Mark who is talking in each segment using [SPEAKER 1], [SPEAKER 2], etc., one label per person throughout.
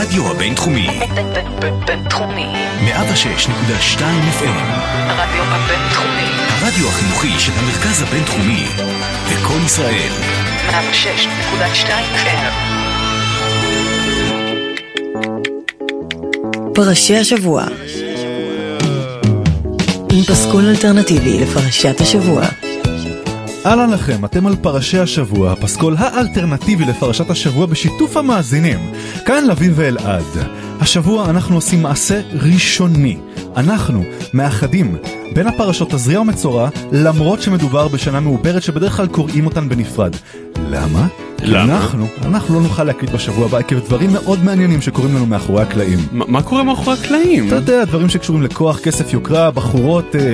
[SPEAKER 1] הרדיו הבינתחומי.
[SPEAKER 2] בינתחומי.
[SPEAKER 1] 106.2 FM.
[SPEAKER 2] הרדיו הבינתחומי.
[SPEAKER 1] הרדיו החינוכי של המרכז הבינתחומי. לקום ישראל.
[SPEAKER 2] 106.2 FM.
[SPEAKER 3] פרשי השבוע עם פסקול אלטרנטיבי לפרשת השבוע.
[SPEAKER 4] אהלן לכם, אתם על פרשי השבוע, הפסקול האלטרנטיבי לפרשת השבוע בשיתוף המאזינים. כאן לביא ואלעד. השבוע אנחנו עושים מעשה ראשוני. אנחנו מאחדים בין הפרשות תזריע ומצורע, למרות שמדובר בשנה מעוברת שבדרך כלל קוראים אותן בנפרד. למה?
[SPEAKER 5] למה?
[SPEAKER 4] אנחנו, אנחנו לא נוכל להקליט בשבוע הבא עקב דברים מאוד מעניינים שקורים לנו מאחורי הקלעים.
[SPEAKER 5] מה מה קורה מאחורי הקלעים?
[SPEAKER 4] אתה יודע, דברים שקשורים לכוח, כסף, יוקרה, בחורות, אה, אה,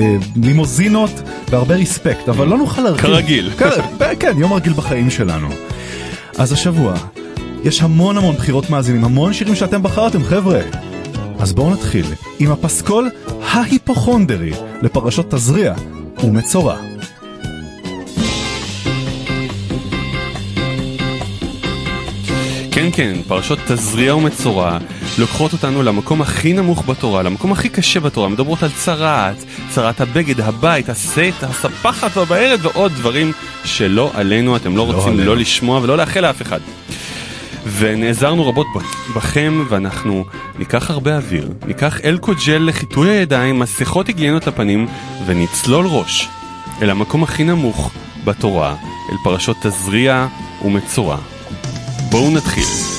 [SPEAKER 4] אה, לימוזינות והרבה ריספקט, אבל לא נוכל להרחיב.
[SPEAKER 5] כרגיל.
[SPEAKER 4] כ- כן, יום רגיל בחיים שלנו. אז השבוע, יש המון המון בחירות מאזינים, המון שירים שאתם בחרתם, חבר'ה. אז בואו נתחיל עם הפסקול ההיפוכונדרי לפרשות תזריע ומצורע.
[SPEAKER 5] כן כן, פרשות תזריע ומצורע לוקחות אותנו למקום הכי נמוך בתורה, למקום הכי קשה בתורה, מדברות על צרעת, צרת הבגד, הבית, הסט, הספחת והבערת ועוד דברים שלא עלינו, אתם לא רוצים
[SPEAKER 4] עלינו.
[SPEAKER 5] לא לשמוע ולא לאחל לאף אחד. ונעזרנו רבות בכם ואנחנו ניקח הרבה אוויר, ניקח אלכוג'ל לחיטוי הידיים, מסכות היגיינות לפנים ונצלול ראש אל המקום הכי נמוך בתורה, אל פרשות תזריע ומצורע. בואו נתחיל.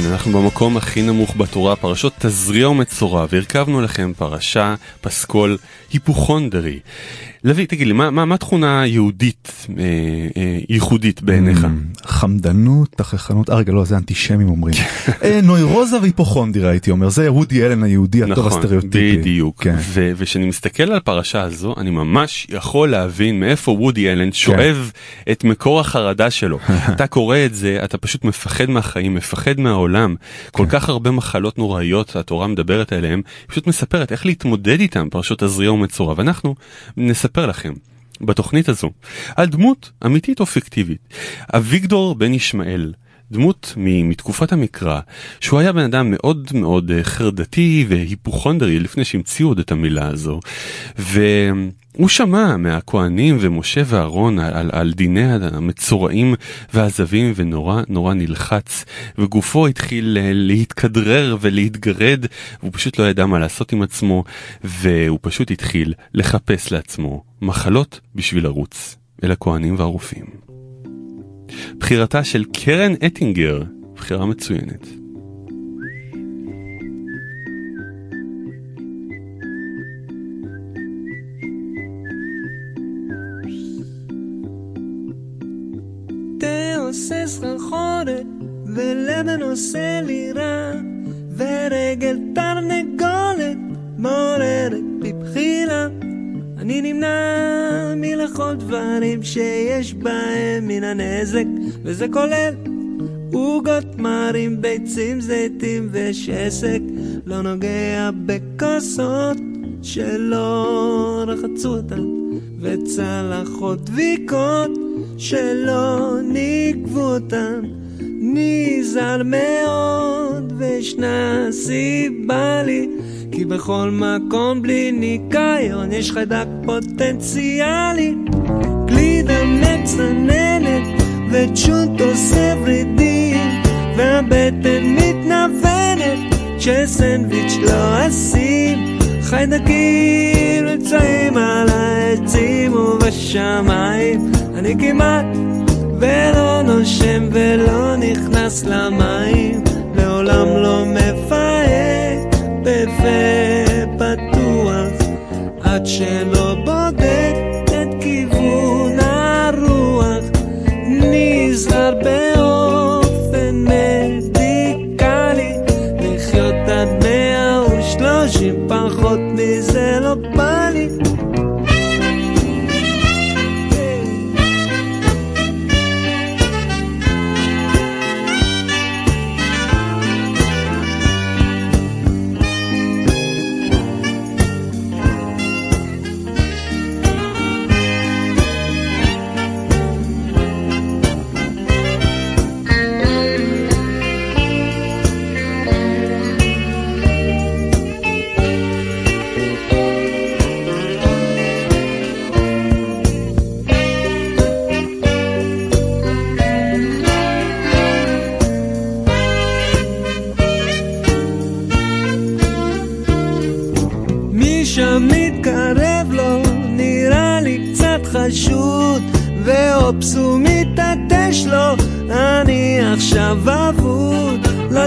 [SPEAKER 6] כן, אנחנו במקום הכי נמוך בתורה, פרשות תזריע ומצורע, והרכבנו לכם פרשה, פסקול, היפוכונדרי. לוי, תגיד לי, מה, מה, מה תכונה יהודית אה, אה, ייחודית בעיניך?
[SPEAKER 4] Mm, חמדנות, תככנות, אה רגע לא זה אנטישמים אומרים. אה, נוירוזה והיפוכונדריה הייתי אומר, זה וודי אלן היהודי הטוב
[SPEAKER 6] נכון,
[SPEAKER 4] הסטריאוטיפי.
[SPEAKER 6] בדיוק.
[SPEAKER 4] כן.
[SPEAKER 6] ו- וכשאני מסתכל על הפרשה הזו, אני ממש יכול להבין מאיפה וודי אלן שואב את מקור החרדה שלו. אתה קורא את זה, אתה פשוט מפחד מהחיים, מפחד מהעולם. כל כך הרבה מחלות נוראיות התורה מדברת עליהן, פשוט מספרת איך להתמודד איתם, פרשות תזריע ומצורע. ואנחנו נספר לכם. בתוכנית הזו, על דמות אמיתית או פיקטיבית. אביגדור בן ישמעאל, דמות מתקופת המקרא, שהוא היה בן אדם מאוד מאוד אה, חרדתי והיפוכונדרי לפני שהמציאו עוד את המילה הזו. והוא שמע מהכהנים ומשה ואהרון על, על, דיני המצורעים והעזבים ונורא נורא נלחץ וגופו התחיל להתכדרר ולהתגרד והוא פשוט לא ידע מה לעשות עם עצמו והוא פשוט התחיל לחפש לעצמו מחלות בשביל לרוץ אל הכהנים והרופאים. בחירתה של קרן אטינגר, בחירה מצוינת.
[SPEAKER 7] עושה סחרחורת, ולבן עושה לי רע, ורגל תרנגולת מעוררת בי בחילה. אני נמנע מלאכול דברים שיש בהם מן הנזק, וזה כולל עוגות מרים, ביצים, זיתים ושסק. לא נוגע בכוסות שלא רחצו אותן, וצלחות דביקות שלא נגבו אותן. נזהר מאוד, וישנה סיבה לי, כי בכל מקום בלי ניקיון יש חיידק פוטנציאלי. גלידה מצננת, וצ'וט עושה ורידים, והבטן מתנוונת, כשסנדוויץ' לא אשים. חיידקים נמצאים על העצים ובשמיים, אני כמעט ולא נושם ולא נכנס למים, לעולם לא מפהק בפה פתוח, עד שלא בודק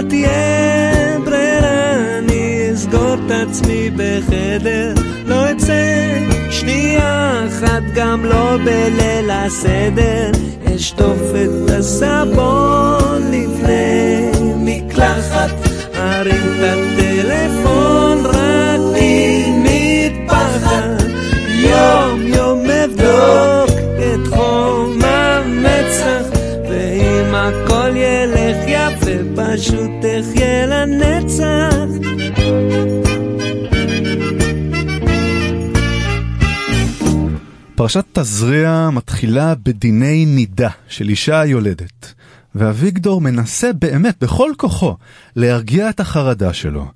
[SPEAKER 7] אבוד, לא תהיה ברירה, אני אסגור את עצמי בחדר, לא אצא שנייה אחת גם לא בליל הסדר, אשטוף את הסבון לפני מקלחת, ארים את הטלפון רק ממטפחת, יום יום אבדוק את חום המצח, ואם הכל ילך פשוט אחיה לנצח.
[SPEAKER 4] פרשת תזריע מתחילה בדיני נידה של אישה יולדת, ואביגדור מנסה באמת בכל כוחו להרגיע את החרדה שלו.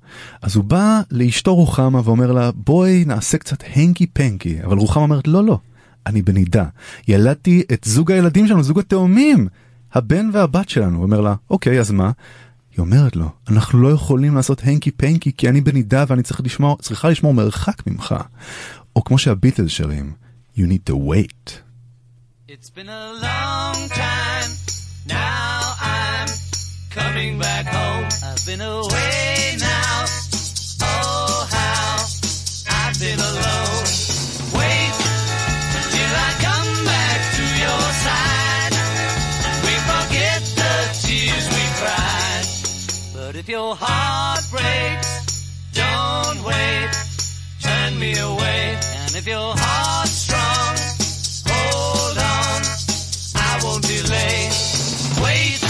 [SPEAKER 4] אז הוא בא לאשתו רוחמה ואומר לה בואי נעשה קצת הנקי פנקי, אבל רוחמה אומרת לא לא, אני בנידה, ילדתי את זוג הילדים שלנו, זוג התאומים, הבן והבת שלנו, הוא אומר לה אוקיי אז מה? היא אומרת לו, אנחנו לא יכולים לעשות הנקי פנקי כי אני בנידה ואני צריך לשמור, צריכה לשמור מרחק ממך. או כמו שהביטלס שרים, you need to wait.
[SPEAKER 8] It's been a long time. Now I'm coming back home. I've been away now. Oh, how I've been alone. Me away. And if your heart's strong, hold on. I won't delay. Wait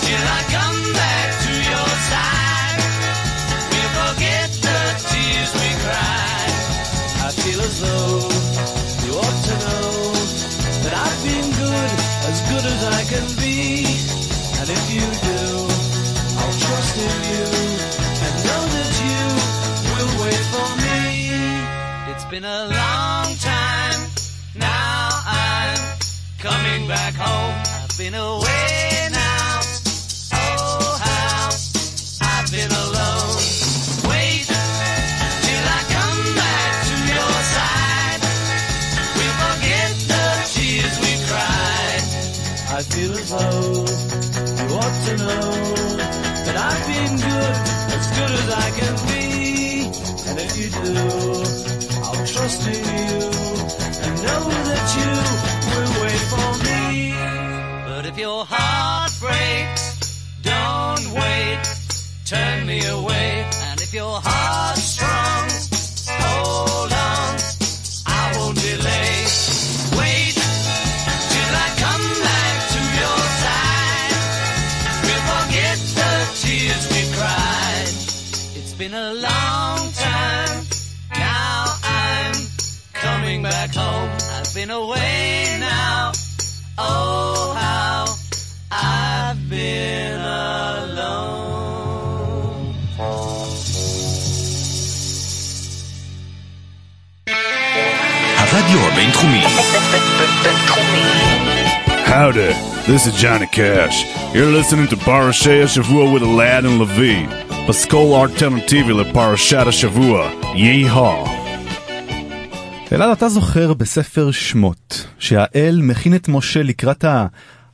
[SPEAKER 8] till I come back to your side. We'll forget the tears we cried. I feel as though you ought to know that I've been good, as good as I can be. Been a long time. Now I'm coming back home. I've been away now. Oh, how I've been alone. Wait till I come back to your side. We'll forget the tears we cried. I feel as though you ought to know that I've been good, as good as I can be. And if you do, trust in you and know that you will wait for me. But if your heart breaks, don't wait, turn me away. And if your heart's strong, been away now. Oh, how I've been alone.
[SPEAKER 1] הרדיו הבינתחומי.
[SPEAKER 2] בינתחומי.
[SPEAKER 9] Howdy, this is Johnny Cash. You're listening to פרשי השבוע with אלעד לביא. פסקול אלטרנטיבי לפרשת השבוע. יהי הו.
[SPEAKER 4] אלעד, אתה זוכר בספר שמות שהאל מכין את משה לקראת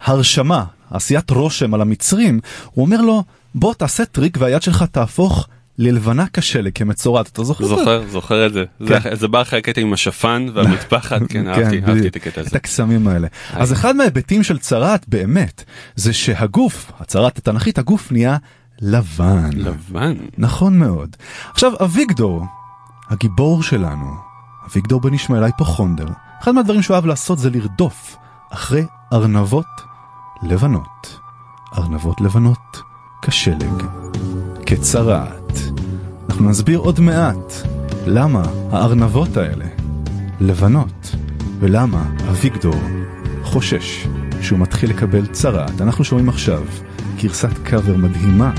[SPEAKER 4] ההרשמה, עשיית רושם על המצרים, הוא אומר לו, בוא תעשה טריק והיד שלך תהפוך ללבנה כשלג כמצורעת, אתה זוכר?
[SPEAKER 6] זוכר, זוכר את זה. זה- זה בא אחרי הקטע עם השפן והמטפחת, כן, אהבתי אהבתי
[SPEAKER 4] בדיוק.
[SPEAKER 6] את הקטע
[SPEAKER 4] את
[SPEAKER 6] הזה.
[SPEAKER 4] הקסמים האלה. אז אחד מההיבטים של צרעת באמת, זה שהגוף, הצרעת התנ"כית, הגוף נהיה לבן.
[SPEAKER 6] לבן.
[SPEAKER 4] נכון מאוד. עכשיו, אביגדור, הגיבור שלנו, אביגדור בן ישמעאל היפוכונדר, אחד מהדברים שהוא אוהב לעשות זה לרדוף אחרי ארנבות לבנות. ארנבות לבנות כשלג, כצרעת. אנחנו נסביר עוד מעט למה הארנבות האלה לבנות, ולמה אביגדור חושש שהוא מתחיל לקבל צרעת. אנחנו שומעים עכשיו גרסת קאבר מדהימה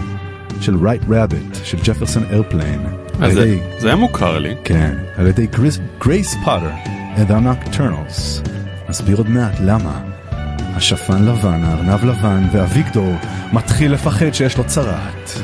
[SPEAKER 4] של White Rabbit של Jefferson Airplane.
[SPEAKER 6] אז זה- זה היה מוכר לי.
[SPEAKER 4] כן, על ידי גרייס פוטר and the Nocturnals. נסביר עוד מעט למה השפן לבן, הארנב לבן ואביגדור מתחיל לפחד שיש לו צרעת.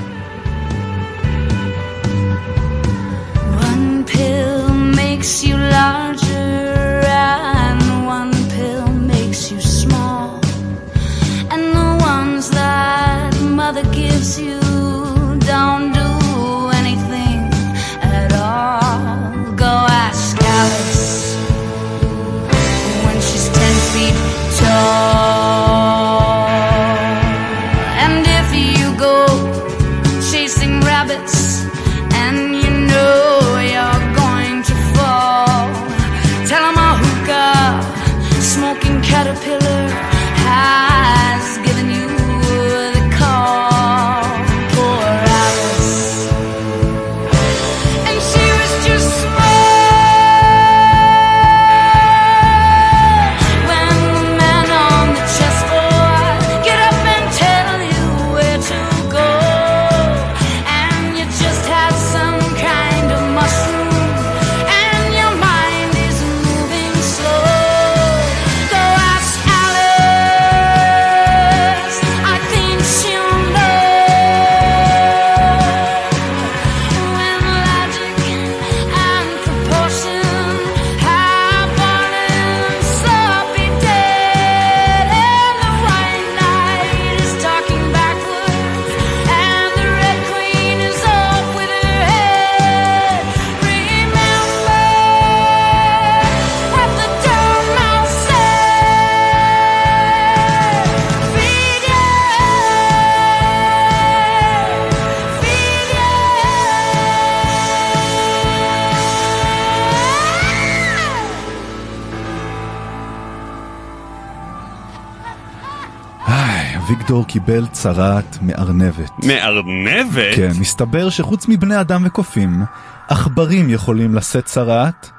[SPEAKER 4] קיבל צרעת מארנבת.
[SPEAKER 6] מארנבת?
[SPEAKER 4] כן, מסתבר שחוץ מבני אדם וקופים, עכברים יכולים לשאת צרעת,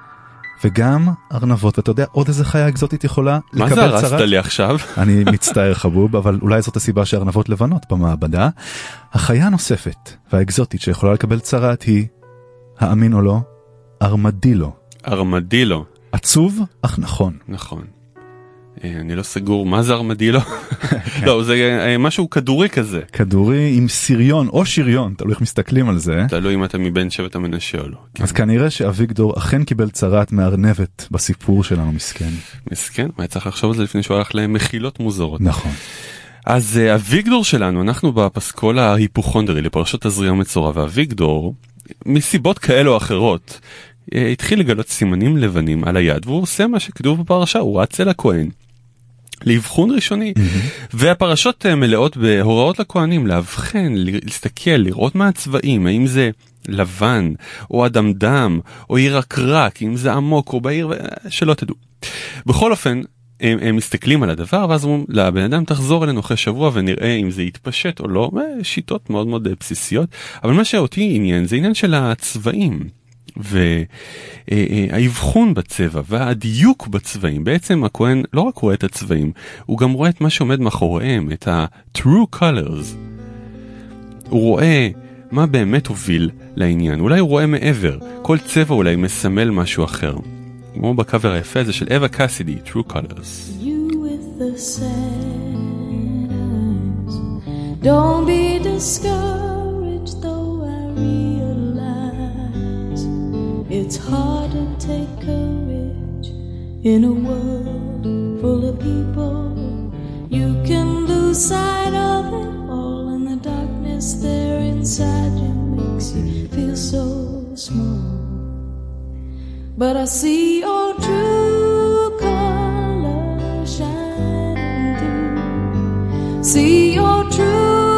[SPEAKER 4] וגם ארנבות. אתה יודע, עוד איזה חיה אקזוטית יכולה
[SPEAKER 6] מה
[SPEAKER 4] לקבל
[SPEAKER 6] זה
[SPEAKER 4] צרעת?
[SPEAKER 6] הרסת לי עכשיו?
[SPEAKER 4] אני מצטער חבוב, אבל אולי זאת הסיבה שארנבות לבנות במעבדה. החיה הנוספת והאקזוטית שיכולה לקבל צרעת היא, האמין או לא, ארמדילו.
[SPEAKER 6] ארמדילו.
[SPEAKER 4] עצוב, אך נכון.
[SPEAKER 6] נכון. אה, אני לא סגור מה זה ארמדילו.
[SPEAKER 4] כן.
[SPEAKER 6] לא, זה אה, משהו כדורי כזה.
[SPEAKER 4] כדורי עם שריון או שריון, תלוי איך מסתכלים על זה.
[SPEAKER 6] תלוי אם אתה מבין שבט המנשה או לא.
[SPEAKER 4] אז כנראה שאביגדור אכן קיבל צרעת מארנבת בסיפור שלנו, מסכן.
[SPEAKER 6] מסכן, היה צריך לחשוב על זה לפני שהוא הלך למחילות מוזרות.
[SPEAKER 4] נכון.
[SPEAKER 6] אז אה, אביגדור שלנו, אנחנו בפסקול ההיפוכונדרי לפרשת תזריע מצורע, ואביגדור, מסיבות כאלה או אחרות, התחיל לגלות סימנים לבנים על היד, והוא עושה מה שכתוב בפרשה, הוא רץ אל הכהן. לאבחון ראשוני והפרשות אה, מלאות בהוראות לכהנים לאבחן להסתכל לראות מה הצבעים האם זה לבן או אדמדם או ירקרק אם זה עמוק או בהיר אה, שלא תדעו. בכל אופן הם, הם מסתכלים על הדבר ואז אומרים לבן אדם תחזור אלינו אחרי שבוע ונראה אם זה יתפשט או לא אה, שיטות מאוד מאוד בסיסיות אבל מה שאותי עניין זה עניין של הצבעים. והאבחון בצבע והדיוק בצבעים בעצם הכהן לא רק רואה את הצבעים הוא גם רואה את מה שעומד מאחוריהם את ה-true colors. הוא רואה מה באמת הוביל לעניין אולי הוא רואה מעבר כל צבע אולי מסמל משהו אחר. כמו בקאבר היפה הזה של אווה קאסידי true colors.
[SPEAKER 10] Don't be discouraged, though I realize it's hard to take courage in a world full of people. You can lose sight of it all, and the darkness there inside you makes you feel so small. But I see your true colors shining through. See your true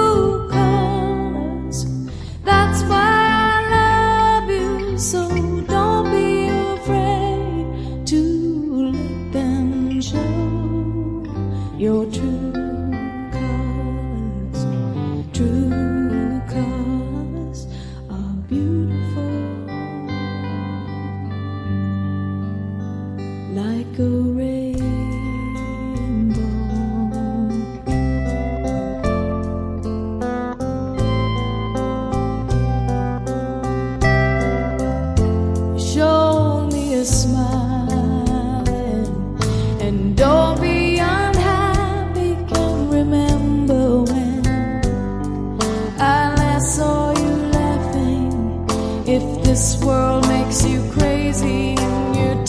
[SPEAKER 10] this world makes you crazy you're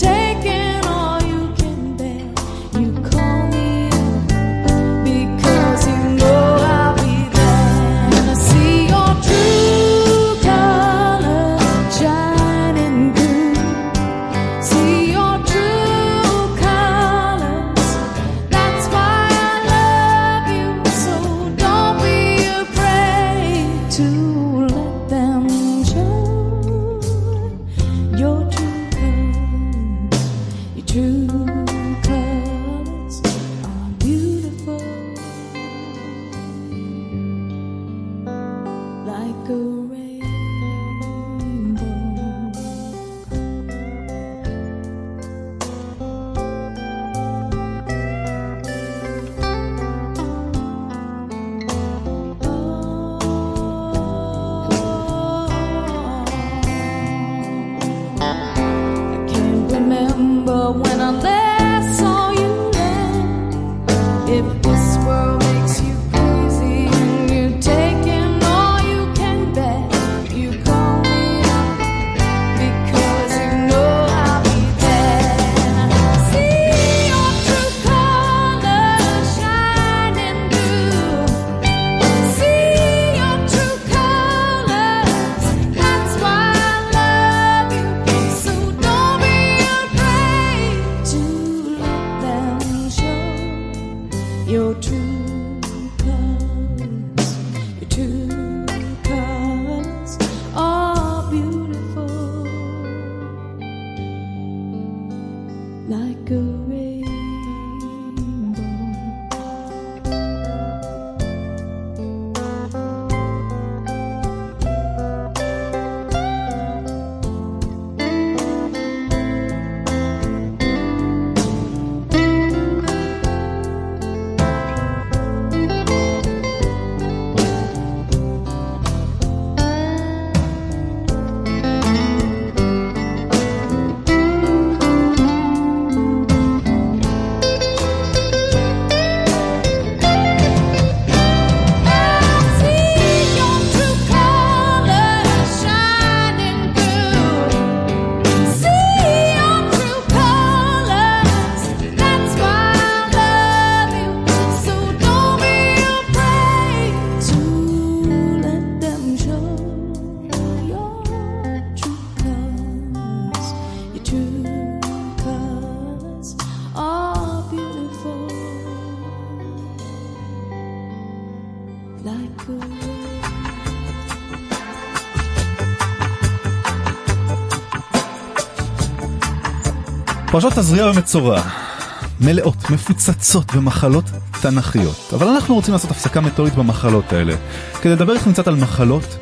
[SPEAKER 4] פרשות תזריע ומצורע מלאות, מפוצצות במחלות תנכיות. אבל אנחנו רוצים לעשות הפסקה מטורית במחלות האלה, כדי לדבר איתכם קצת על מחלות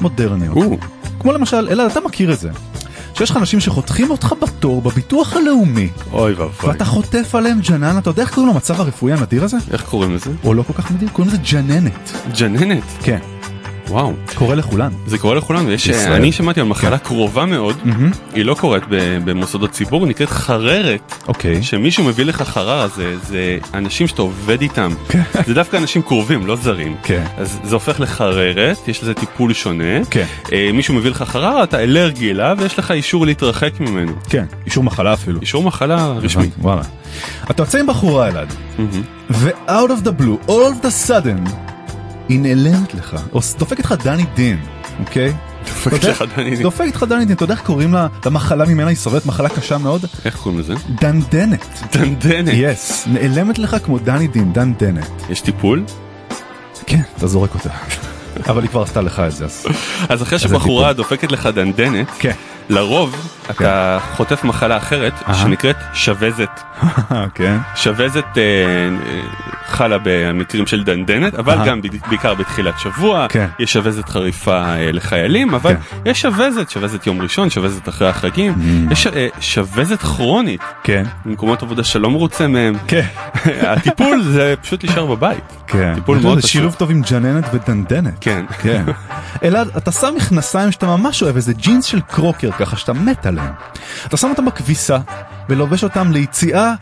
[SPEAKER 4] מודרניות.
[SPEAKER 6] או,
[SPEAKER 4] כמו למשל, אלעד, אתה מכיר את זה. שיש לך אנשים שחותכים אותך בתור בביטוח הלאומי,
[SPEAKER 6] אוי ואבוי.
[SPEAKER 4] ואתה חוטף עליהם ג'נן, אתה יודע איך קוראים למצב הרפואי הנדיר הזה?
[SPEAKER 6] איך קוראים לזה?
[SPEAKER 4] או לא כל כך נדיר, קוראים לזה ג'ננת.
[SPEAKER 6] ג'ננת.
[SPEAKER 4] כן,
[SPEAKER 6] וואו.
[SPEAKER 4] קורה לכולן.
[SPEAKER 6] זה קורה לכולנו, יש,
[SPEAKER 4] בישראל.
[SPEAKER 6] אני שמעתי על מחלה קרובה מאוד, היא לא קורית במוסדות ציבור, נקראת חררת.
[SPEAKER 4] אוקיי.
[SPEAKER 6] שמישהו מביא לך חררה זה, זה אנשים שאתה עובד איתם,
[SPEAKER 4] כן.
[SPEAKER 6] זה דווקא אנשים קרובים, לא זרים.
[SPEAKER 4] כן.
[SPEAKER 6] אז זה הופך לחררת, יש לזה טיפול שונה.
[SPEAKER 4] כן.
[SPEAKER 6] אה, מישהו מביא לך חררה, אתה אלרגי אליו ויש לך אישור להתרחק ממנו.
[SPEAKER 4] כן, אישור מחלה אפילו.
[SPEAKER 6] אישור מחלה רשמי.
[SPEAKER 4] וואלה. אתה יוצא עם בחורה אלעד, ו-out of the blue, all of the sudden, היא נעלמת לך, או דופקת לך דני דין, אוקיי?
[SPEAKER 6] דופקת
[SPEAKER 4] יודע-
[SPEAKER 6] לך דני דין.
[SPEAKER 4] דופקת לך דני דין, אתה יודע איך קוראים לה, למחלה ממנה היא סובלת מחלה קשה מאוד?
[SPEAKER 6] איך קוראים לזה?
[SPEAKER 4] דנדנת.
[SPEAKER 6] דנדנת.
[SPEAKER 4] יס, נעלמת לך כמו דני דין, דנדנת.
[SPEAKER 6] יש טיפול?
[SPEAKER 4] כן, אתה זורק אותה. אבל היא כבר עשתה לך את זה, אז...
[SPEAKER 6] אז אחרי שבחורה. דופקת לך דנדנת,
[SPEAKER 4] כן.
[SPEAKER 6] לרוב אתה חוטף מחלה אחרת
[SPEAKER 4] אהה.
[SPEAKER 6] שנקראת.
[SPEAKER 4] כן.
[SPEAKER 6] שבזת אה, אה, חלה במקרים של דנדנת, אבל
[SPEAKER 4] אהה.
[SPEAKER 6] גם בעיקר בתחילת שבוע,
[SPEAKER 4] כן.
[SPEAKER 6] יש שבזת חריפה אה, לחיילים, אבל יש שבזת, שבזת יום ראשון, שבזת אחרי החגים, יש אה, שבזת כרונית,
[SPEAKER 4] כן.
[SPEAKER 6] במקומות עבודה שלא מרוצה מהם.
[SPEAKER 4] כן.
[SPEAKER 6] הטיפול זה פשוט להישאר בבית.
[SPEAKER 4] כן.
[SPEAKER 6] טיפול מאוד פשוט.
[SPEAKER 4] שילוב טוב עם ג'ננת ודנדנת.
[SPEAKER 6] כן.
[SPEAKER 4] כן. אלעד, אתה שם מכנסיים שאתה ממש אוהב, איזה ג'ינס של קרוקר ככה שאתה מת עליהם. אתה שם אותם בכביסה ולובש אותם ליציאה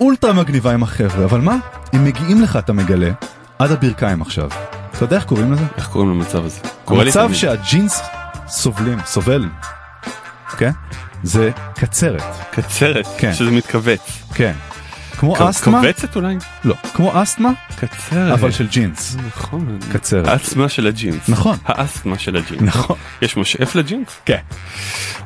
[SPEAKER 4] אולטרה מגניבה עם החבר'ה, אבל מה? הם מגיעים לך, אתה מגלה, עד הברכיים עכשיו. אתה יודע איך קוראים לזה?
[SPEAKER 6] איך קוראים למצב הזה?
[SPEAKER 4] המצב. שהג'ינס סובלים, סובל, כן? זה קצרת.
[SPEAKER 6] קצרת,
[SPEAKER 4] כן.
[SPEAKER 6] שזה מתכווץ.
[SPEAKER 4] כן. כמו אסתמה?
[SPEAKER 6] כווצת אולי?
[SPEAKER 4] לא. כמו אסתמה,
[SPEAKER 6] קצרת.
[SPEAKER 4] אבל של ג'ינס.
[SPEAKER 6] נכון.
[SPEAKER 4] קצרת.
[SPEAKER 6] האסתמה של הג'ינס.
[SPEAKER 4] נכון.
[SPEAKER 6] האסתמה של הג'ינס.
[SPEAKER 4] נכון.
[SPEAKER 6] יש משאף לג'ינס?
[SPEAKER 4] כן.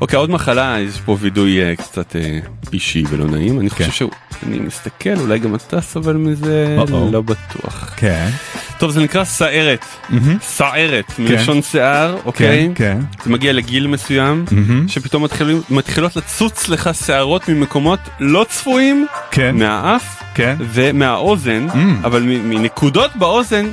[SPEAKER 6] אוקיי, עוד מחלה, יש פה וידוי אה, קצת אה, אישי ולא נעים. אני
[SPEAKER 4] כן.
[SPEAKER 6] חושב שאני מסתכל, אולי גם אתה סובל מזה. לא בטוח.
[SPEAKER 4] כן.
[SPEAKER 6] טוב, זה נקרא סערת. סערת, מלשון שיער,
[SPEAKER 4] כן,
[SPEAKER 6] אוקיי?
[SPEAKER 4] כן.
[SPEAKER 6] זה מגיע לגיל מסוים, שפתאום מתחילים- מתחילות לצוץ לך שערות ממקומות לא צפויים,
[SPEAKER 4] כן.
[SPEAKER 6] מהאף
[SPEAKER 4] כן.
[SPEAKER 6] ומהאוזן, אבל מ- מנקודות באוזן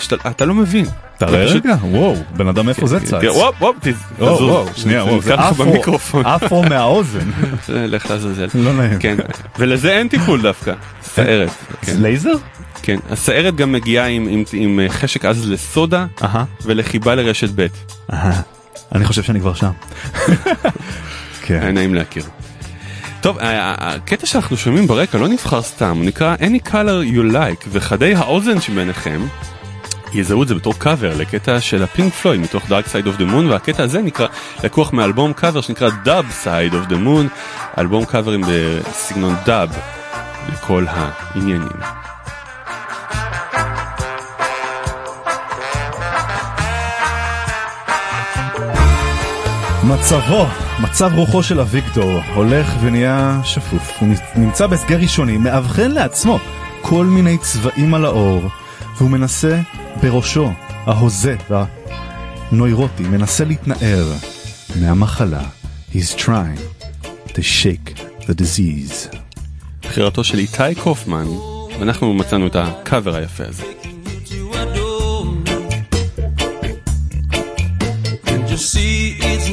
[SPEAKER 6] שאתה אתה לא מבין.
[SPEAKER 4] תראה רגע, וואו, בן אדם איפה זה צץ?
[SPEAKER 6] כן, וואו, וואו, תז-
[SPEAKER 4] וואו,
[SPEAKER 6] תזוז.
[SPEAKER 4] שנייה, וואו, זה אפרו. אפרו מהאוזן.
[SPEAKER 6] לך לעזאזל.
[SPEAKER 4] לא נעים.
[SPEAKER 6] כן, ולזה אין טיפול דווקא. סערת.
[SPEAKER 4] לייזר?
[SPEAKER 6] כן, הסערת גם מגיעה עם- אה, חשק עז לסודה. ולחיבה לרשת ב'.
[SPEAKER 4] אני חושב שאני כבר שם. כן.
[SPEAKER 6] היה נעים להכיר. טוב, ה- ה- הקטע שאנחנו שומעים ברקע לא נבחר סתם, הוא נקרא Any Color You Like, וחדי האוזן שביניכם יזהו את זה בתור קאבר לקטע של הפינק פלויד מתוך Dark Side of the Moon, והקטע הזה נקרא, לקוח מאלבום קאבר שנקרא Dub Side of the Moon, אלבום קאברים בסגנון דאב לכל העניינים.
[SPEAKER 4] מצבו, מצב רוחו של אביגדור, הולך ונהיה שפוף. הוא נמצא בהסגר ראשוני, מאבחן לעצמו כל מיני צבעים על האור, והוא מנסה בראשו, ההוזה והנוירוטי, מנסה להתנער מהמחלה. He's trying to shake the disease.
[SPEAKER 6] בחירתו של איתי קופמן, ואנחנו מצאנו את הקאבר היפה הזה.
[SPEAKER 11] See it's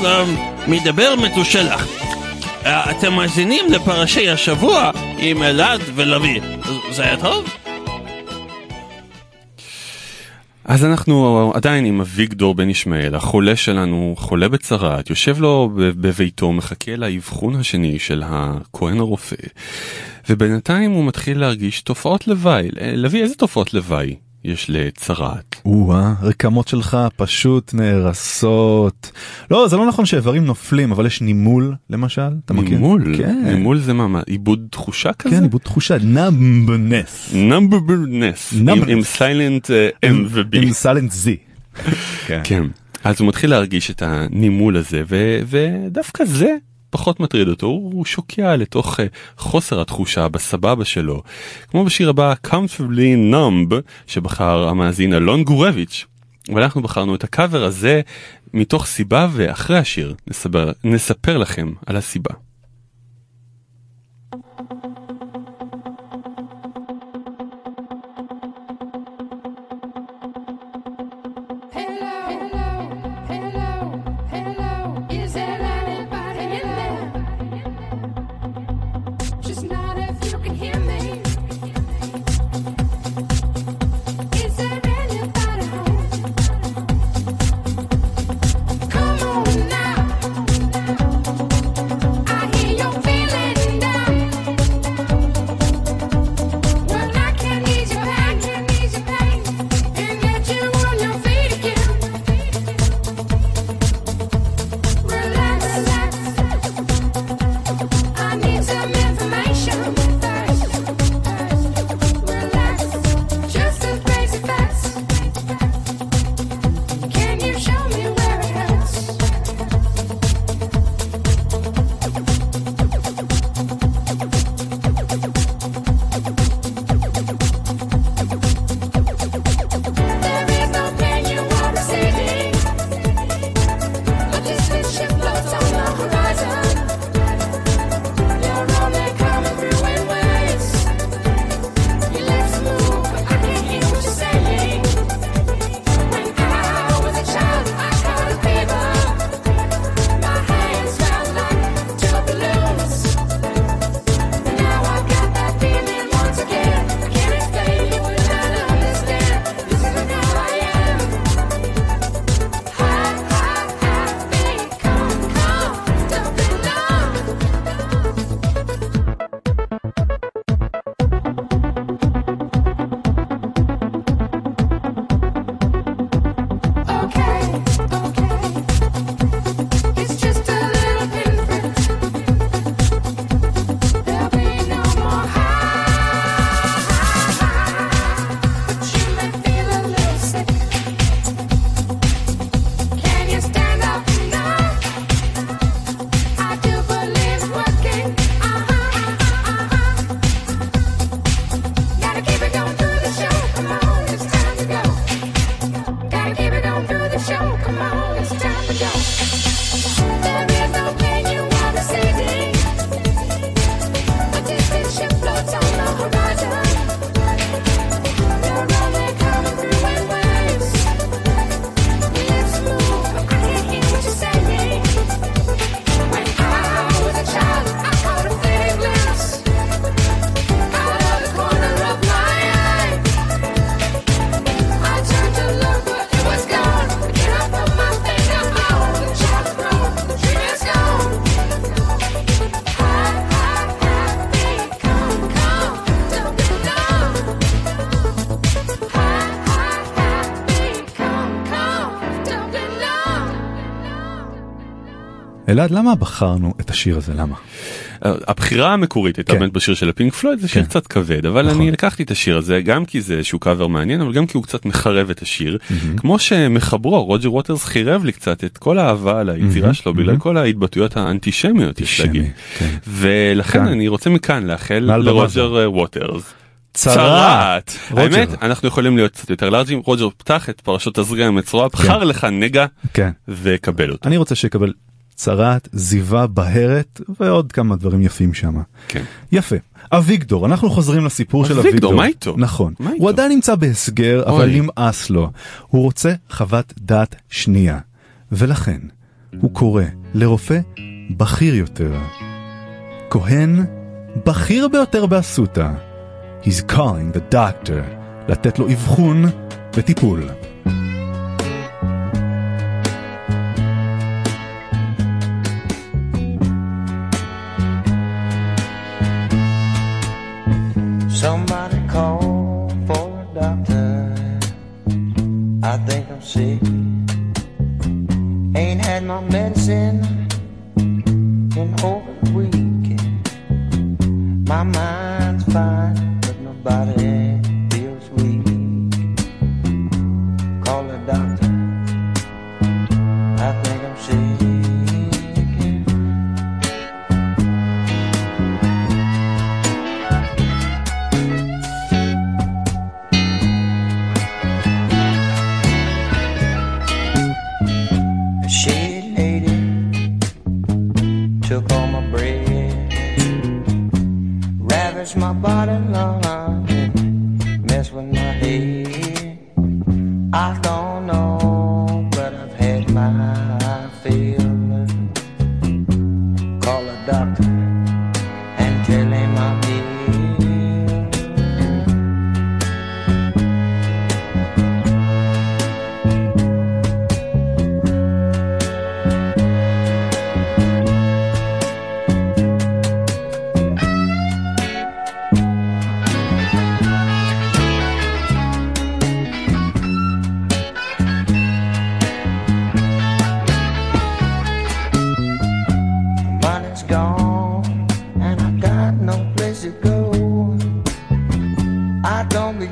[SPEAKER 12] שלום, מדבר מתושלח. אה, אתם מאזינים לפרשי השבוע עם אלעד ולוי. זה היה טוב?
[SPEAKER 6] אז אנחנו עדיין עם אביגדור בן ישמעאל, החולה שלנו, חולה בצרעת, יושב לו בביתו, מחכה לאבחון השני של הכהן הרופא, ובינתיים הוא מתחיל להרגיש תופעות לוואי. אה, לוי, איזה תופעות לוואי יש לצרעת?
[SPEAKER 4] או-אה, רקמות שלך פשוט נהרסות. לא, זה לא נכון שאיברים נופלים, אבל יש נימול, למשל, אתה מכיר?
[SPEAKER 6] נימול?
[SPEAKER 4] כן.
[SPEAKER 6] נימול זה מה, עיבוד תחושה כזה?
[SPEAKER 4] כן, עיבוד תחושה, נאמבנס. Numbness.
[SPEAKER 6] עם סיילנט M ו-B.
[SPEAKER 4] עם סלנט Z.
[SPEAKER 6] כן. אז הוא מתחיל להרגיש את הנימול הזה, ודווקא זה פחות מטריד אותו, הוא שוקע לתוך אה, חוסר התחושה בסבבה שלו. כמו בשיר הבא, Comfortably Numb, שבחר המאזין אלון גורביץ'. ואנחנו בחרנו את הקאבר הזה מתוך סיבה, ואחרי השיר נסבר, נספר לכם על הסיבה.
[SPEAKER 13] Is
[SPEAKER 4] אלעד, למה בחרנו את השיר הזה? למה?
[SPEAKER 6] הבחירה המקורית הייתה
[SPEAKER 4] כן.
[SPEAKER 6] באמת בשיר של הפינק פלויד זה שיר
[SPEAKER 4] כן.
[SPEAKER 6] קצת כבד אבל
[SPEAKER 4] נכון.
[SPEAKER 6] אני לקחתי את השיר הזה גם כי זה איזשהו קאבר מעניין אבל גם כי הוא קצת מחרב את השיר כמו שמחברו רוג'ר ווטרס חירב לי קצת את כל האהבה על היצירה שלו בגלל. כל ההתבטאויות האנטישמיות יש להגיד
[SPEAKER 4] כן.
[SPEAKER 6] ולכן. אני רוצה מכאן לאחל לרוג'ר ווטרס.
[SPEAKER 4] צרעת.
[SPEAKER 6] האמת אנחנו יכולים להיות קצת יותר לארג'ים רוג'ר פתח את פרשות תזריע ומצורע בחר לך נגע. וקבל אותו.
[SPEAKER 4] אני רוצה שיקבל צרעת, זיווה, בהרת ועוד כמה דברים יפים שם.
[SPEAKER 6] כן.
[SPEAKER 4] יפה. אביגדור, אנחנו חוזרים לסיפור של
[SPEAKER 6] אביגדור,
[SPEAKER 4] אביגדור.
[SPEAKER 6] מה איתו?
[SPEAKER 4] נכון.
[SPEAKER 6] מה איתו?
[SPEAKER 4] הוא עדיין נמצא בהסגר, אבל
[SPEAKER 6] אוי.
[SPEAKER 4] נמאס לו. הוא רוצה חוות דעת שנייה. ולכן, הוא קורא לרופא בכיר יותר. כהן בכיר ביותר באסותא. He's calling the doctor לתת לו אבחון וטיפול.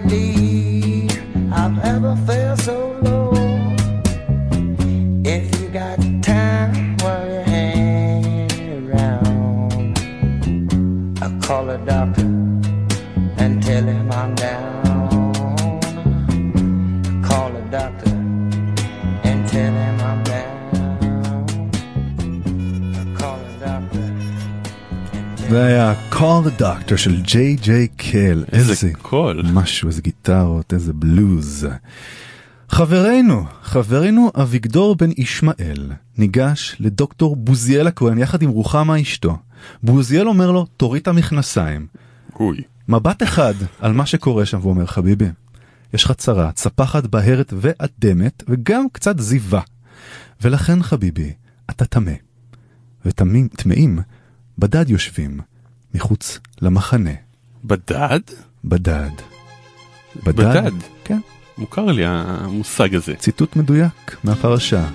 [SPEAKER 14] Don't I've ever felt so low. Doctor
[SPEAKER 4] של ג'יי ג'יי קל.
[SPEAKER 6] איזה קול.
[SPEAKER 4] משהו, איזה גיטרות, איזה בלוז. חברנו, חברנו אביגדור בן ישמעאל ניגש לדוקטור בוזיאל הכהן יחד עם רוחמה אשתו. בוזיאל אומר לו, תוריד את המכנסיים.
[SPEAKER 6] אוי.
[SPEAKER 4] מבט אחד על מה שקורה שם, והוא אומר, חביבי, יש לך צרה, צפחת בהרת ואדמת, וגם קצת זיווה. ולכן, חביבי, אתה טמא. וטמאים טמאים בדד יושבים, מחוץ למחנה.
[SPEAKER 6] בדד?
[SPEAKER 4] בדד.
[SPEAKER 6] בדד?
[SPEAKER 4] כן.
[SPEAKER 6] מוכר לי המושג הזה.
[SPEAKER 4] ציטוט מדויק מהפרשה.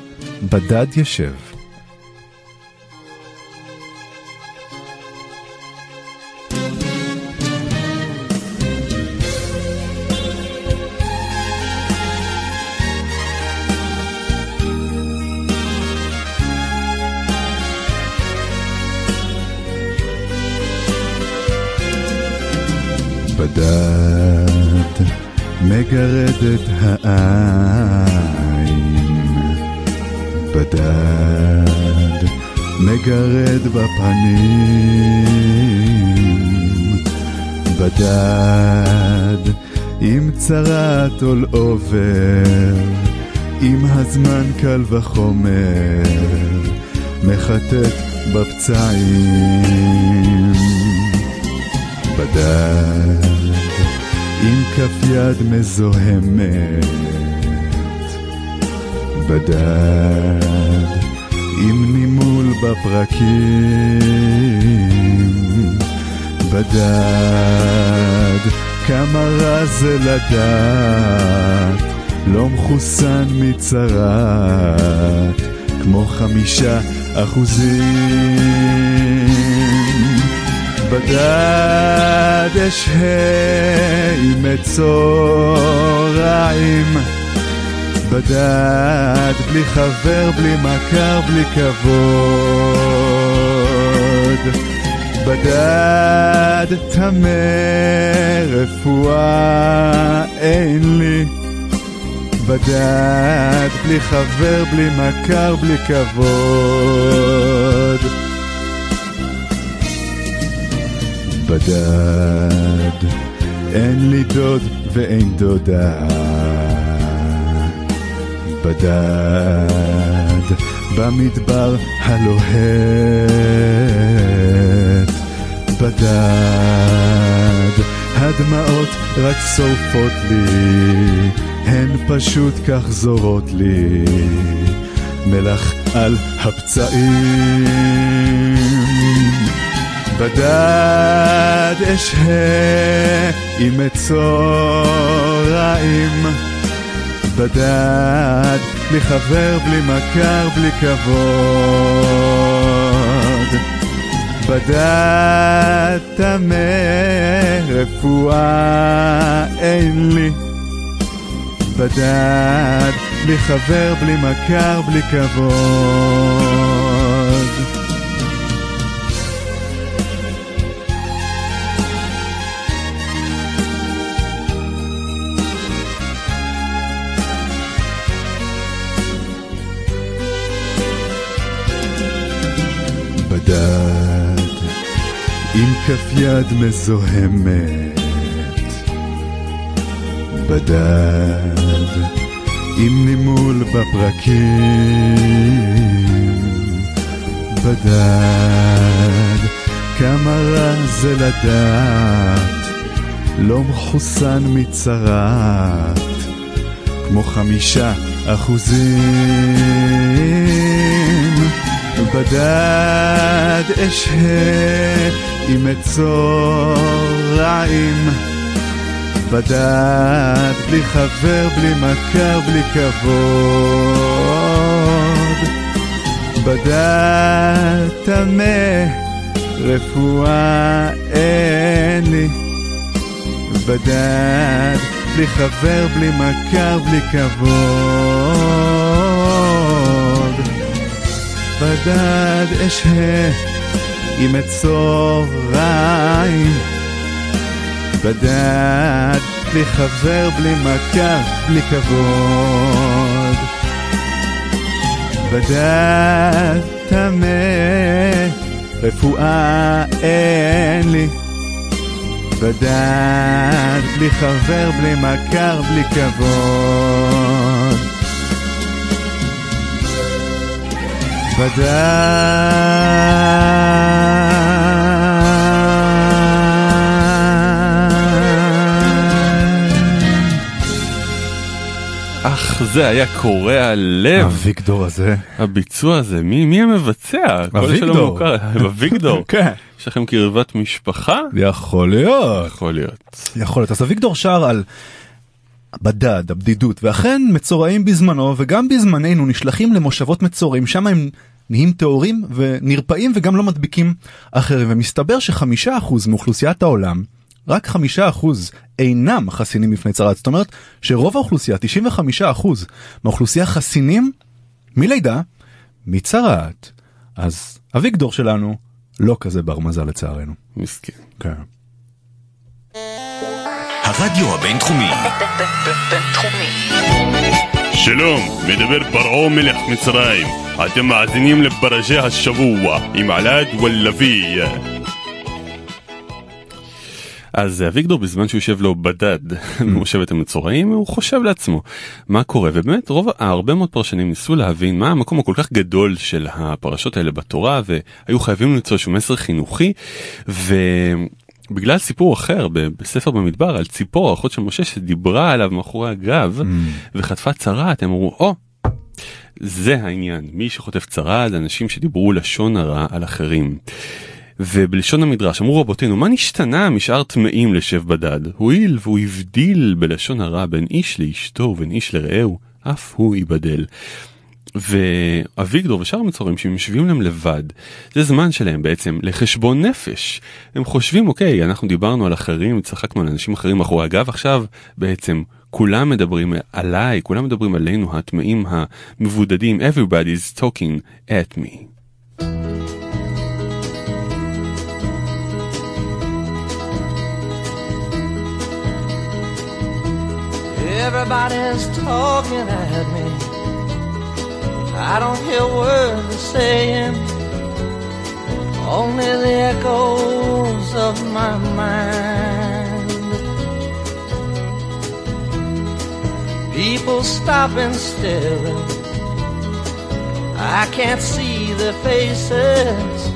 [SPEAKER 4] בדד ישב. מגרד את העין. בדד מגרד בפנים. בדד עם צרת עול עובר. עם הזמן קל וחומר. מחטט בפצעים. בדד עם כף יד מזוהמת. בדד עם נימול בפרקים. בדד כמה רע זה לדעת לא מחוסן מצרת כמו חמישה אחוזים בדד אשהה עם מצורעים. בדד בלי חבר, בלי מכר, בלי כבוד. בדד טמא רפואה אין לי. בדד בלי חבר, בלי מכר, בלי כבוד בדד אין לי דוד ואין דודה. בדד. במדבר הלוהט. בדד. הדמעות רק שורפות לי. הן פשוט כך זורות לי. מלח על הפצעים בדד אשהה עם מצורעים בדד בלי חבר, בלי מכר, בלי כבוד. בדד טמא רפואה אין לי. בדד בלי חבר, בלי מכר, בלי כבוד בדד עם כף יד מזוהמת. בדד עם נימול בפרקים. בדד כמה רע זה לדעת לא מחוסן מצרת כמו חמישה אחוזים בדד אשהה עם מצורעים. בדד בלי חבר, בלי מכר, בלי כבוד. בדד טמא רפואה אין לי. בדד בלי חבר, בלי מכר, בלי כבוד בדד אשהה עם מצורעים בדד בלי חבר, בלי מכר, בלי כבוד. בדד טמא רפואה אין לי. בדד בלי חבר, בלי מכר, בלי כבוד
[SPEAKER 6] אך זה היה קורע לב.
[SPEAKER 4] אביגדור הזה.
[SPEAKER 6] הביצוע הזה, מי, מי המבצע?
[SPEAKER 4] אביגדור.
[SPEAKER 6] אביגדור.
[SPEAKER 4] כן.
[SPEAKER 6] יש לכם קרבת משפחה?
[SPEAKER 4] יכול להיות.
[SPEAKER 6] יכול להיות.
[SPEAKER 4] יכול להיות. אז אביגדור שר על בדד, הבדידות, ואכן מצורעים בזמנו וגם בזמננו נשלחים למושבות מצורעים, שם הם נהיים טהורים ונרפאים וגם לא מדביקים אחרים, ומסתבר שחמישה אחוז מאוכלוסיית העולם, רק חמישה אחוז אינם חסינים מפני צרעת, זאת אומרת שרוב האוכלוסייה, 95 אחוז מהאוכלוסייה חסינים מלידה מצרעת. אז אביגדור שלנו לא כזה בר מזל לצערנו.
[SPEAKER 6] מסכן.
[SPEAKER 4] כן.
[SPEAKER 1] הרדיו הבינתחומי.
[SPEAKER 2] בינתחומי.
[SPEAKER 9] שלום, מדבר פרעה מלך מצרים. אתם מאזינים לפרשי השבוע עם עלד ולוי.
[SPEAKER 6] אז אביגדור בזמן שהוא יושב לו בדד במושבת המצורעים הוא חושב לעצמו מה קורה ובאמת רוב הרבה מאוד פרשנים ניסו להבין מה המקום הכל כך גדול של הפרשות האלה בתורה והיו חייבים למצוא איזשהו מסר חינוכי ובגלל סיפור אחר בספר במדבר על ציפור האחות של משה שדיברה עליו מאחורי הגב וחטפה צרעת הם אמרו או. זה העניין מי שחוטף צרעת זה אנשים שדיברו לשון הרע על אחרים. ובלשון המדרש אמרו רבותינו מה נשתנה משאר טמאים לשב בדד הואיל והוא הבדיל בלשון הרע בין איש לאשתו ובין איש לרעהו אף הוא ייבדל. ואביגדור ושאר המצורים שהם יושבים להם לבד, זה זמן שלהם בעצם לחשבון נפש. הם חושבים, אוקיי, אנחנו דיברנו על אחרים, צחקנו על אנשים אחרים מאחורי הגב, עכשיו בעצם כולם מדברים עליי, כולם מדברים עלינו, הטמאים המבודדים, everybody's talking at me.
[SPEAKER 14] Everybody's talking at me. I don't hear words saying, only the echoes of my mind. People stopping still. I can't see their faces,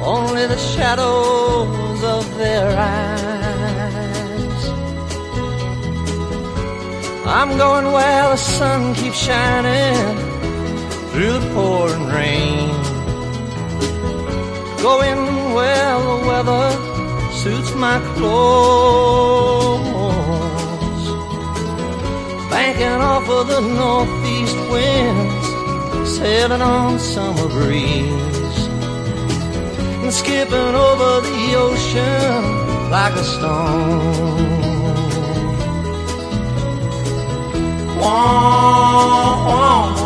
[SPEAKER 14] only the shadows of their eyes. I'm going where the sun keeps shining through the pouring rain. Going where the weather suits my clothes. Banking off of the northeast winds, sailing on summer breeze. And skipping over the ocean like a stone. I'm going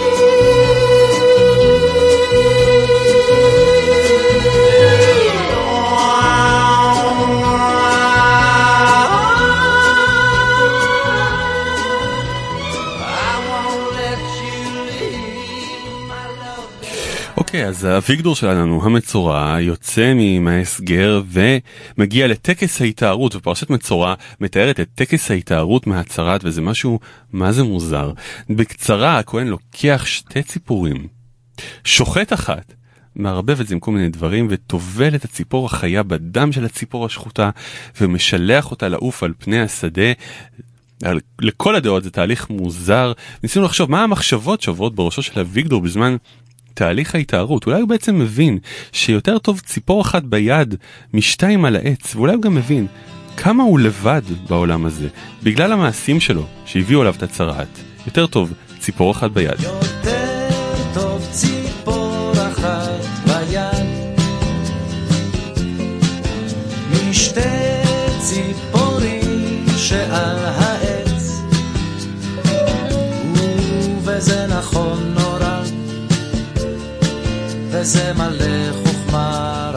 [SPEAKER 6] אוקיי, אז האביגדור שלנו, המצורע, יוצא מההסגר ומגיע לטקס ההתארות, ופרשת מצורע מתארת את טקס ההתארות מהצהרת, וזה משהו, מה זה מוזר. בקצרה, הכהן לוקח שתי ציפורים, שוחט אחת, מערבב את זה עם כל מיני דברים, וטובל את הציפור החיה בדם של הציפור השחוטה, ומשלח אותה לעוף על פני השדה. על- לכל הדעות זה תהליך מוזר. ניסינו לחשוב מה המחשבות שעוברות בראשו של אביגדור בזמן תהליך ההתארות. אולי הוא בעצם מבין שיותר טוב ציפור אחת ביד משתיים על העץ, ואולי הוא גם מבין כמה הוא לבד בעולם הזה, בגלל המעשים שלו שהביאו עליו את הצרעת. יותר טוב ציפור אחת ביד.
[SPEAKER 14] טוב ציפור אחת ביד משתי ציפורים שעל העץ וזה נכון וזה מלא חוכמה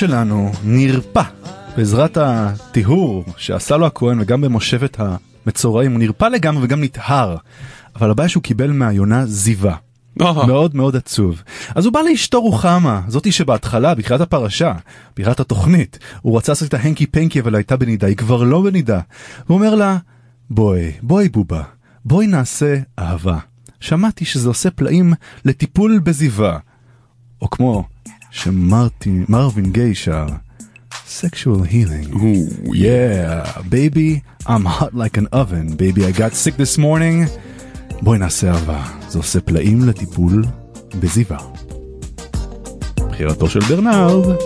[SPEAKER 15] שלנו נרפא בעזרת הטיהור שעשה לו הכהן וגם במושבת המצורעים, הוא נרפא לגמרי וגם נטהר. אבל הבעיה שהוא קיבל מהיונה זיווה. מאוד מאוד עצוב. אז הוא בא לאשתו רוחמה, זאתי שבהתחלה, בתחילת הפרשה, בתחילת התוכנית, הוא רצה לעשות את ההנקי פנקי אבל הייתה בנידה, היא כבר לא בנידה. הוא אומר לה, בואי, בואי בובה, בואי נעשה אהבה. שמעתי שזה עושה פלאים לטיפול בזיווה. או כמו שמרווין גיי שר, sexual healing. Ooh, yeah, baby, I'm hot like an oven. Baby, I got sick this morning. בואי נעשה אהבה, זה עושה פלאים לטיפול בזיווה. בחירתו של ברנרד.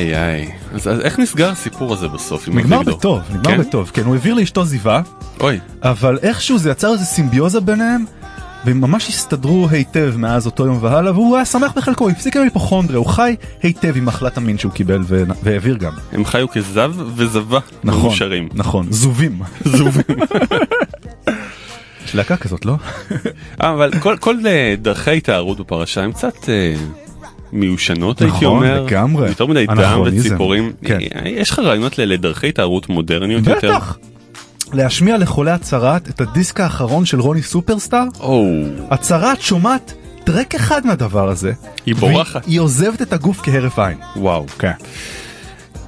[SPEAKER 6] איי איי, אז, אז איך נסגר הסיפור הזה בסוף עם
[SPEAKER 15] נגמר
[SPEAKER 6] אביגדור?
[SPEAKER 15] בטוב, נגמר
[SPEAKER 6] כן?
[SPEAKER 15] בטוב, כן, הוא העביר לאשתו זיווה,
[SPEAKER 6] אוי,
[SPEAKER 15] אבל איכשהו זה יצר איזה סימביוזה ביניהם, והם ממש הסתדרו היטב מאז אותו יום והלאה, והוא היה שמח בחלקו, הפסיק עם היפוכונדריה, הוא חי היטב עם מחלת המין שהוא קיבל והעביר גם.
[SPEAKER 6] הם חיו כזב וזבה
[SPEAKER 15] נכון,
[SPEAKER 6] מאושרים.
[SPEAKER 15] נכון, זובים.
[SPEAKER 6] זובים.
[SPEAKER 15] יש להקה כזאת, לא?
[SPEAKER 6] אה, אבל כל, כל אה, דרכי ההתארות בפרשה הם קצת מיושנות הייתי
[SPEAKER 15] נכון,
[SPEAKER 6] אומר.
[SPEAKER 15] לגמרי.
[SPEAKER 6] יותר מדי דם. וציפורים.
[SPEAKER 15] כן.
[SPEAKER 6] יש לך רעיונות לדרכי התארות מודרניות יותר?
[SPEAKER 15] בטח. להשמיע לחולי הצרעת את הדיסק האחרון של רוני סופרסטאר?
[SPEAKER 6] או.
[SPEAKER 15] הצרעת שומעת
[SPEAKER 4] טרק אחד מהדבר הזה,
[SPEAKER 6] היא בורחת.
[SPEAKER 4] היא עוזבת את הגוף כהרף עין.
[SPEAKER 6] וואו.
[SPEAKER 4] כן.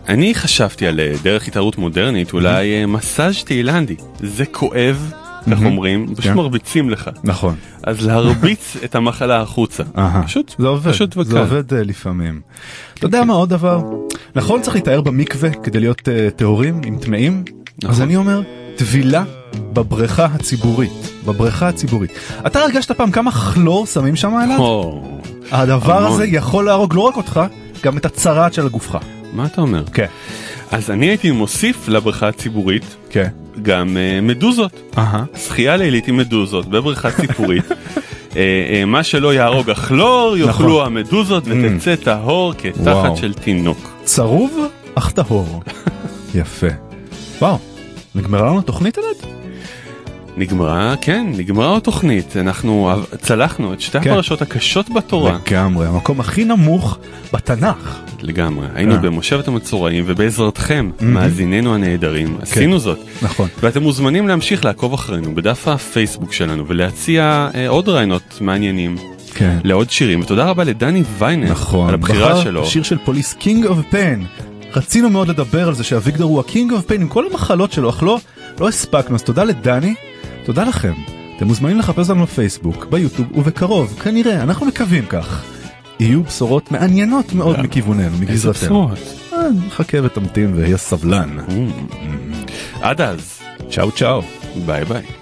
[SPEAKER 6] אני חשבתי על אה, דרך התערות מודרנית, אולי אה, מסאז' תאילנדי. זה כואב,
[SPEAKER 4] מהמם.
[SPEAKER 6] אומרים? פשוט
[SPEAKER 4] כן.
[SPEAKER 6] מרביצים לך.
[SPEAKER 4] נכון.
[SPEAKER 6] אז להרביץ את המחלה החוצה. פשוט,
[SPEAKER 4] זה עובד,
[SPEAKER 6] פשוט וקל.
[SPEAKER 4] זה עובד אה, לפעמים. אתה יודע מה עוד דבר? נכון צריך להתאר במקווה כדי להיות אה, טהורים עם טמאים? אז
[SPEAKER 6] נכון.
[SPEAKER 4] אני אומר, טבילה בבריכה הציבורית. בבריכה הציבורית. אתה הרגשת פעם כמה כלור שמים שם?
[SPEAKER 6] או,
[SPEAKER 4] הדבר. הזה יכול להרוג לא רק אותך, גם את הצרעת של הגופך.
[SPEAKER 6] מה אתה אומר?
[SPEAKER 4] כן.
[SPEAKER 6] אז אני הייתי מוסיף לבריכה הציבורית
[SPEAKER 4] כן.
[SPEAKER 6] גם אה, מדוזות.
[SPEAKER 4] אהה.
[SPEAKER 6] שחייה לילית עם מדוזות בבריכה ציבורית. אה, אה, מה שלא יהרוג הכלור יאכלו
[SPEAKER 4] נכון.
[SPEAKER 6] המדוזות ותצא טהור כתחת
[SPEAKER 4] וואו.
[SPEAKER 6] של תינוק.
[SPEAKER 4] צרוב אך טהור. יפה. וואו, נגמרה לנו התוכנית אלעד?
[SPEAKER 6] נגמרה, כן, נגמרה התוכנית. אנחנו צלחנו את שתי
[SPEAKER 4] כן.
[SPEAKER 6] הפרשות הקשות בתורה.
[SPEAKER 4] לגמרי, המקום הכי נמוך בתנ"ך.
[SPEAKER 6] לגמרי. היינו
[SPEAKER 4] אה.
[SPEAKER 6] במושבת המצורעים ובעזרתכם,
[SPEAKER 4] מהמם.
[SPEAKER 6] מאזיננו הנהדרים, עשינו זאת.
[SPEAKER 4] נכון.
[SPEAKER 6] ואתם מוזמנים להמשיך לעקוב אחרינו בדף הפייסבוק שלנו ולהציע אה, עוד רעיונות מעניינים.
[SPEAKER 4] כן.
[SPEAKER 6] לעוד שירים, ותודה רבה לדני ויינר
[SPEAKER 4] נכון.
[SPEAKER 6] על הבחירה
[SPEAKER 4] בחר
[SPEAKER 6] שלו.
[SPEAKER 4] שיר של פוליס, King of Pain. רצינו מאוד לדבר על זה שאביגדור הוא ה King of Pain עם כל המחלות שלו, אך לא, לא הספקנו, אז תודה לדני, תודה לכם. אתם מוזמנים לחפש לנו בפייסבוק, ביוטיוב ובקרוב, כנראה, אנחנו מקווים כך. יהיו בשורות מעניינות מאוד מכיווננו,
[SPEAKER 6] איזה
[SPEAKER 4] מגזרתנו.
[SPEAKER 6] בשורות?
[SPEAKER 4] אה, נחכה ותמתין והיה סבלן.
[SPEAKER 6] עד אז,
[SPEAKER 4] צ'או צ'או.
[SPEAKER 6] ביי ביי.